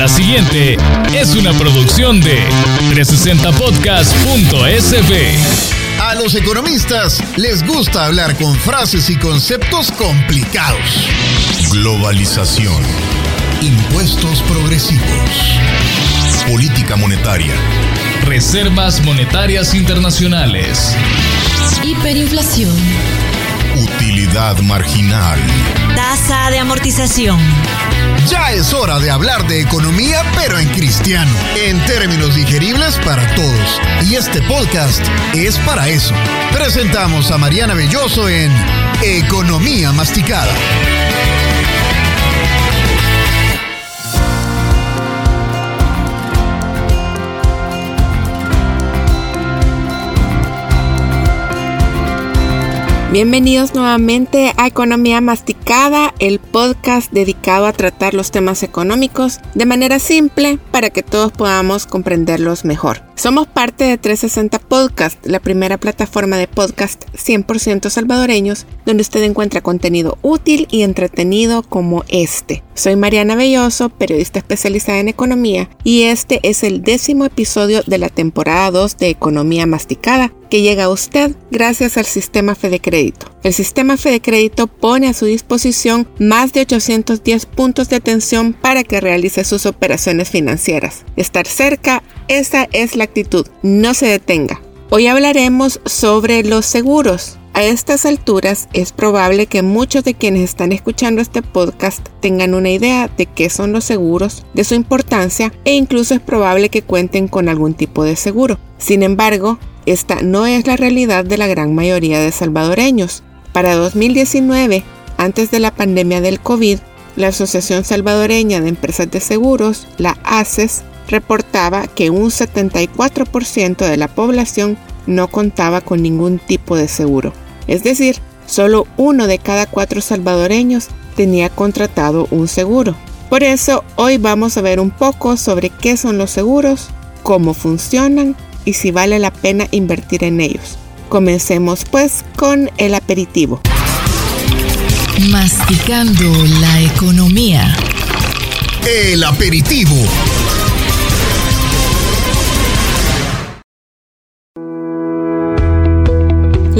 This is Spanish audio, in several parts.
La siguiente es una producción de 360podcast.sb. A los economistas les gusta hablar con frases y conceptos complicados. Globalización. Impuestos progresivos. Política monetaria. Reservas monetarias internacionales. Hiperinflación. Utilidad marginal. Tasa de amortización. Ya es hora de hablar de economía, pero en cristiano, en términos digeribles para todos. Y este podcast es para eso. Presentamos a Mariana Belloso en Economía Masticada. Bienvenidos nuevamente a Economía Masticada, el podcast dedicado a tratar los temas económicos de manera simple para que todos podamos comprenderlos mejor. Somos parte de 360 Podcast, la primera plataforma de podcast 100% salvadoreños, donde usted encuentra contenido útil y entretenido como este. Soy Mariana Belloso, periodista especializada en economía, y este es el décimo episodio de la temporada 2 de Economía Masticada, que llega a usted gracias al sistema Fede Crédito. El sistema Fede Crédito pone a su disposición más de 810 puntos de atención para que realice sus operaciones financieras. Estar cerca, esa es la actitud, no se detenga. Hoy hablaremos sobre los seguros. A estas alturas es probable que muchos de quienes están escuchando este podcast tengan una idea de qué son los seguros, de su importancia e incluso es probable que cuenten con algún tipo de seguro. Sin embargo, esta no es la realidad de la gran mayoría de salvadoreños. Para 2019, antes de la pandemia del COVID, la Asociación Salvadoreña de Empresas de Seguros, la ACES, reportaba que un 74% de la población no contaba con ningún tipo de seguro. Es decir, solo uno de cada cuatro salvadoreños tenía contratado un seguro. Por eso hoy vamos a ver un poco sobre qué son los seguros, cómo funcionan y si vale la pena invertir en ellos. Comencemos pues con el aperitivo. Masticando la economía. El aperitivo.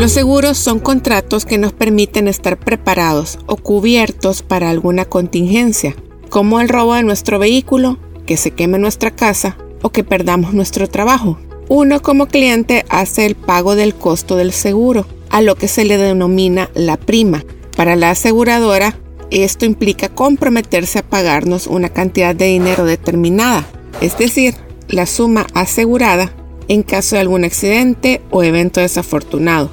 Los seguros son contratos que nos permiten estar preparados o cubiertos para alguna contingencia, como el robo de nuestro vehículo, que se queme nuestra casa o que perdamos nuestro trabajo. Uno como cliente hace el pago del costo del seguro, a lo que se le denomina la prima. Para la aseguradora, esto implica comprometerse a pagarnos una cantidad de dinero determinada, es decir, la suma asegurada en caso de algún accidente o evento desafortunado.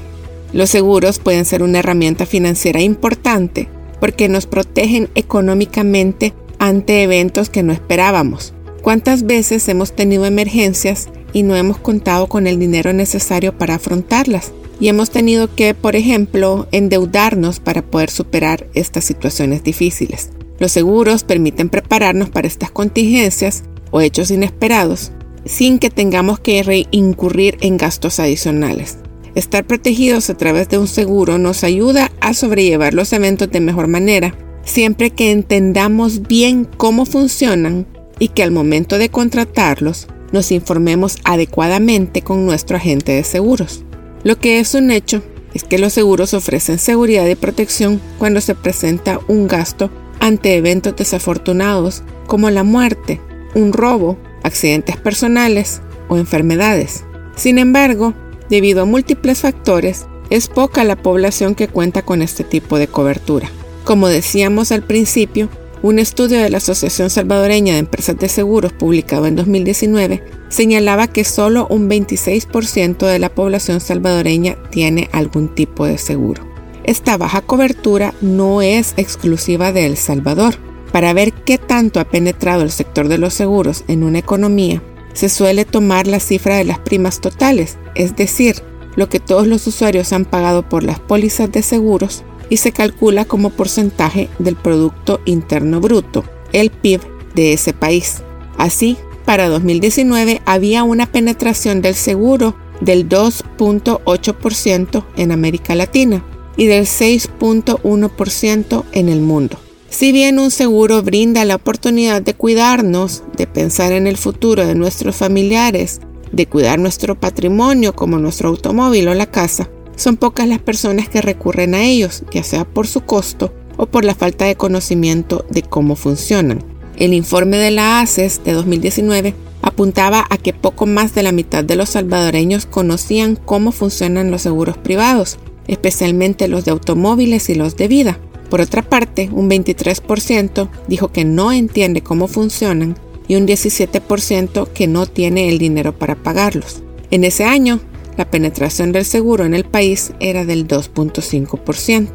Los seguros pueden ser una herramienta financiera importante porque nos protegen económicamente ante eventos que no esperábamos. ¿Cuántas veces hemos tenido emergencias y no hemos contado con el dinero necesario para afrontarlas? Y hemos tenido que, por ejemplo, endeudarnos para poder superar estas situaciones difíciles. Los seguros permiten prepararnos para estas contingencias o hechos inesperados sin que tengamos que incurrir en gastos adicionales. Estar protegidos a través de un seguro nos ayuda a sobrellevar los eventos de mejor manera, siempre que entendamos bien cómo funcionan y que al momento de contratarlos nos informemos adecuadamente con nuestro agente de seguros. Lo que es un hecho es que los seguros ofrecen seguridad y protección cuando se presenta un gasto ante eventos desafortunados como la muerte, un robo, accidentes personales o enfermedades. Sin embargo, Debido a múltiples factores, es poca la población que cuenta con este tipo de cobertura. Como decíamos al principio, un estudio de la Asociación Salvadoreña de Empresas de Seguros publicado en 2019 señalaba que solo un 26% de la población salvadoreña tiene algún tipo de seguro. Esta baja cobertura no es exclusiva de El Salvador. Para ver qué tanto ha penetrado el sector de los seguros en una economía, se suele tomar la cifra de las primas totales, es decir, lo que todos los usuarios han pagado por las pólizas de seguros y se calcula como porcentaje del Producto Interno Bruto, el PIB de ese país. Así, para 2019 había una penetración del seguro del 2.8% en América Latina y del 6.1% en el mundo. Si bien un seguro brinda la oportunidad de cuidarnos, de pensar en el futuro de nuestros familiares, de cuidar nuestro patrimonio como nuestro automóvil o la casa, son pocas las personas que recurren a ellos, ya sea por su costo o por la falta de conocimiento de cómo funcionan. El informe de la ACES de 2019 apuntaba a que poco más de la mitad de los salvadoreños conocían cómo funcionan los seguros privados, especialmente los de automóviles y los de vida. Por otra parte, un 23% dijo que no entiende cómo funcionan y un 17% que no tiene el dinero para pagarlos. En ese año, la penetración del seguro en el país era del 2.5%.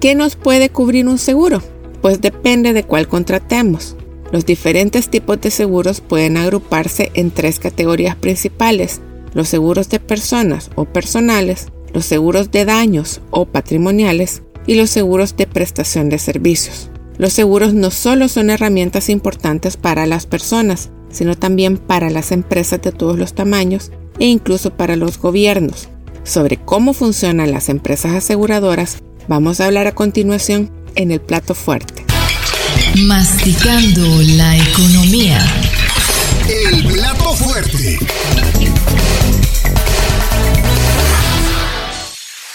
¿Qué nos puede cubrir un seguro? Pues depende de cuál contratemos. Los diferentes tipos de seguros pueden agruparse en tres categorías principales. Los seguros de personas o personales, los seguros de daños o patrimoniales y los seguros de prestación de servicios. Los seguros no solo son herramientas importantes para las personas, sino también para las empresas de todos los tamaños e incluso para los gobiernos. Sobre cómo funcionan las empresas aseguradoras vamos a hablar a continuación en el plato fuerte. Masticando la economía. El plato fuerte.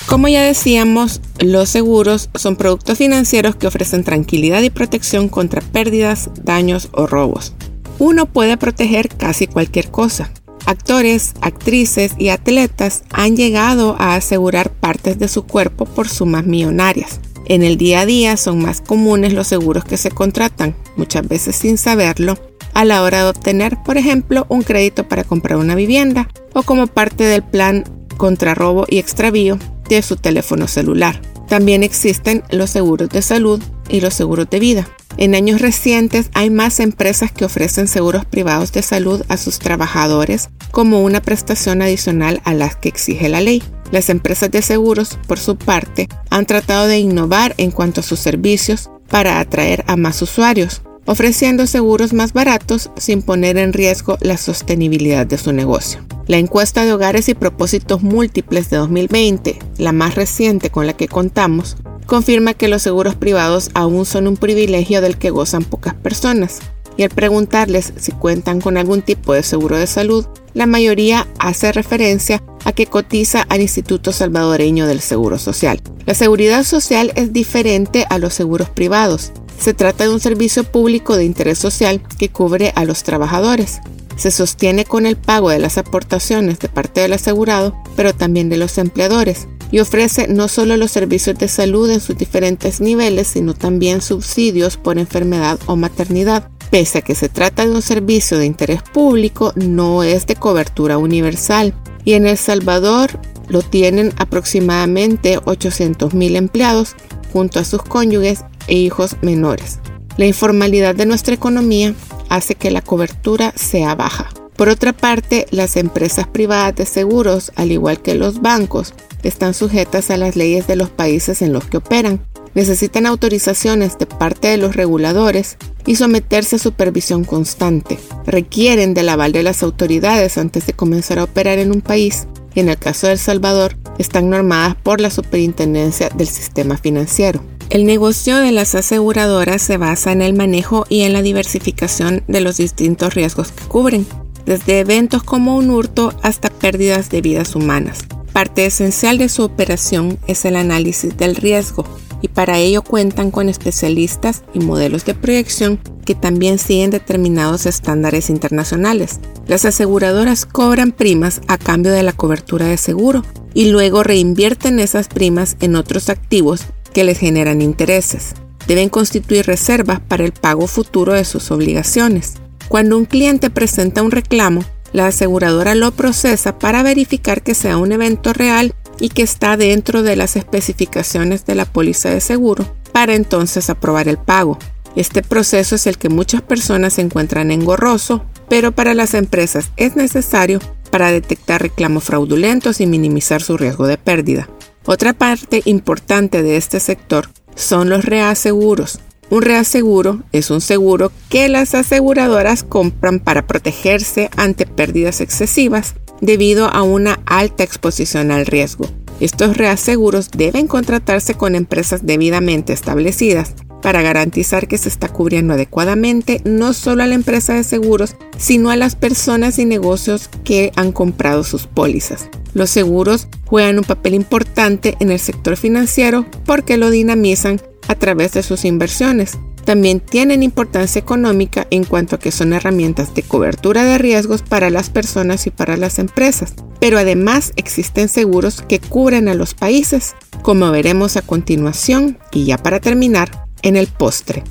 Como ya decíamos, los seguros son productos financieros que ofrecen tranquilidad y protección contra pérdidas, daños o robos. Uno puede proteger casi cualquier cosa. Actores, actrices y atletas han llegado a asegurar partes de su cuerpo por sumas millonarias. En el día a día son más comunes los seguros que se contratan, muchas veces sin saberlo, a la hora de obtener, por ejemplo, un crédito para comprar una vivienda o como parte del plan contra robo y extravío de su teléfono celular. También existen los seguros de salud y los seguros de vida. En años recientes hay más empresas que ofrecen seguros privados de salud a sus trabajadores como una prestación adicional a las que exige la ley. Las empresas de seguros, por su parte, han tratado de innovar en cuanto a sus servicios para atraer a más usuarios, ofreciendo seguros más baratos sin poner en riesgo la sostenibilidad de su negocio. La encuesta de hogares y propósitos múltiples de 2020, la más reciente con la que contamos, confirma que los seguros privados aún son un privilegio del que gozan pocas personas. Y al preguntarles si cuentan con algún tipo de seguro de salud, la mayoría hace referencia a que cotiza al Instituto Salvadoreño del Seguro Social. La seguridad social es diferente a los seguros privados. Se trata de un servicio público de interés social que cubre a los trabajadores. Se sostiene con el pago de las aportaciones de parte del asegurado, pero también de los empleadores, y ofrece no solo los servicios de salud en sus diferentes niveles, sino también subsidios por enfermedad o maternidad. Pese a que se trata de un servicio de interés público, no es de cobertura universal. Y en El Salvador lo tienen aproximadamente 800.000 empleados junto a sus cónyuges e hijos menores. La informalidad de nuestra economía hace que la cobertura sea baja. Por otra parte, las empresas privadas de seguros, al igual que los bancos, están sujetas a las leyes de los países en los que operan. Necesitan autorizaciones de parte de los reguladores y someterse a supervisión constante. Requieren del aval de las autoridades antes de comenzar a operar en un país y en el caso de El Salvador están normadas por la Superintendencia del Sistema Financiero. El negocio de las aseguradoras se basa en el manejo y en la diversificación de los distintos riesgos que cubren desde eventos como un hurto hasta pérdidas de vidas humanas. Parte esencial de su operación es el análisis del riesgo y para ello cuentan con especialistas y modelos de proyección que también siguen determinados estándares internacionales. Las aseguradoras cobran primas a cambio de la cobertura de seguro y luego reinvierten esas primas en otros activos que les generan intereses. Deben constituir reservas para el pago futuro de sus obligaciones. Cuando un cliente presenta un reclamo, la aseguradora lo procesa para verificar que sea un evento real y que está dentro de las especificaciones de la póliza de seguro, para entonces aprobar el pago. Este proceso es el que muchas personas encuentran engorroso, pero para las empresas es necesario para detectar reclamos fraudulentos y minimizar su riesgo de pérdida. Otra parte importante de este sector son los reaseguros, un reaseguro es un seguro que las aseguradoras compran para protegerse ante pérdidas excesivas debido a una alta exposición al riesgo. Estos reaseguros deben contratarse con empresas debidamente establecidas para garantizar que se está cubriendo adecuadamente no solo a la empresa de seguros, sino a las personas y negocios que han comprado sus pólizas. Los seguros juegan un papel importante en el sector financiero porque lo dinamizan a través de sus inversiones. También tienen importancia económica en cuanto a que son herramientas de cobertura de riesgos para las personas y para las empresas. Pero además existen seguros que cubren a los países, como veremos a continuación y ya para terminar en el postre.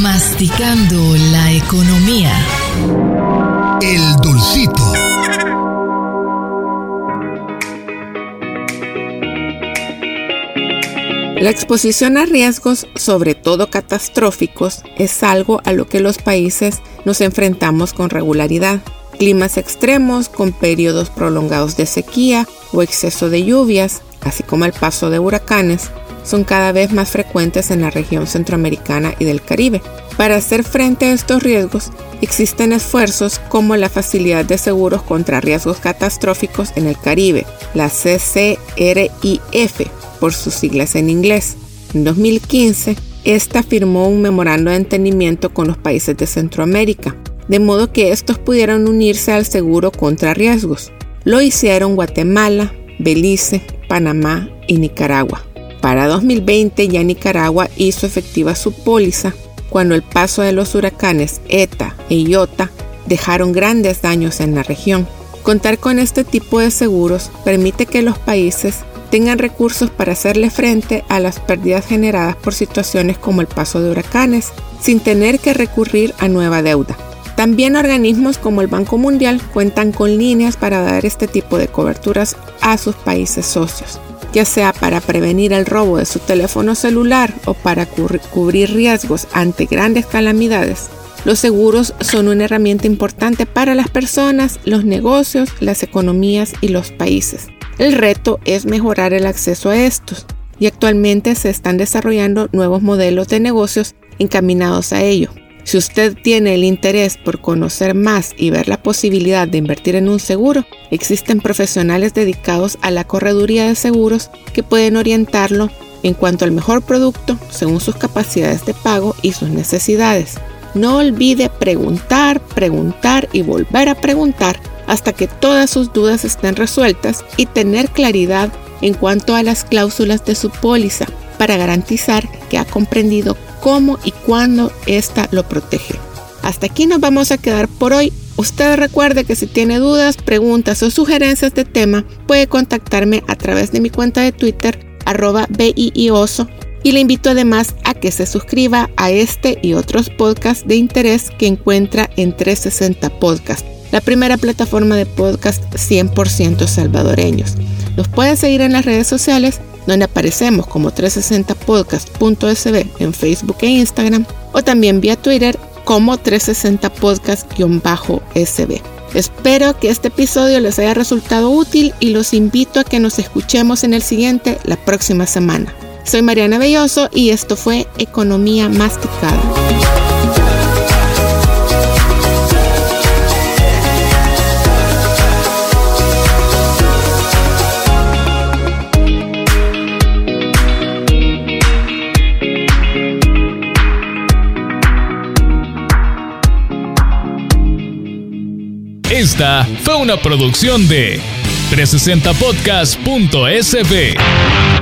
Masticando la economía. El dulcito. La exposición a riesgos, sobre todo catastróficos, es algo a lo que los países nos enfrentamos con regularidad. Climas extremos con periodos prolongados de sequía o exceso de lluvias, así como el paso de huracanes, son cada vez más frecuentes en la región centroamericana y del Caribe. Para hacer frente a estos riesgos, existen esfuerzos como la facilidad de seguros contra riesgos catastróficos en el Caribe, la CCRIF, por sus siglas en inglés. En 2015, esta firmó un memorando de entendimiento con los países de Centroamérica, de modo que estos pudieran unirse al seguro contra riesgos. Lo hicieron Guatemala, Belice, Panamá y Nicaragua. Para 2020 ya Nicaragua hizo efectiva su póliza cuando el paso de los huracanes ETA e IOTA dejaron grandes daños en la región. Contar con este tipo de seguros permite que los países tengan recursos para hacerle frente a las pérdidas generadas por situaciones como el paso de huracanes, sin tener que recurrir a nueva deuda. También organismos como el Banco Mundial cuentan con líneas para dar este tipo de coberturas a sus países socios, ya sea para prevenir el robo de su teléfono celular o para cubrir riesgos ante grandes calamidades. Los seguros son una herramienta importante para las personas, los negocios, las economías y los países. El reto es mejorar el acceso a estos y actualmente se están desarrollando nuevos modelos de negocios encaminados a ello. Si usted tiene el interés por conocer más y ver la posibilidad de invertir en un seguro, existen profesionales dedicados a la correduría de seguros que pueden orientarlo en cuanto al mejor producto según sus capacidades de pago y sus necesidades. No olvide preguntar, preguntar y volver a preguntar hasta que todas sus dudas estén resueltas y tener claridad en cuanto a las cláusulas de su póliza para garantizar que ha comprendido cómo y cuándo ésta lo protege. Hasta aquí nos vamos a quedar por hoy. Usted recuerde que si tiene dudas, preguntas o sugerencias de tema, puede contactarme a través de mi cuenta de Twitter, arroba BIIOSO, y le invito además a que se suscriba a este y otros podcasts de interés que encuentra en 360 Podcast la primera plataforma de podcast 100% salvadoreños. Nos pueden seguir en las redes sociales donde aparecemos como 360podcast.sb en Facebook e Instagram o también vía Twitter como 360podcast-sb. Espero que este episodio les haya resultado útil y los invito a que nos escuchemos en el siguiente la próxima semana. Soy Mariana Belloso y esto fue Economía Masticada. Fue una producción de 360podcast.sb.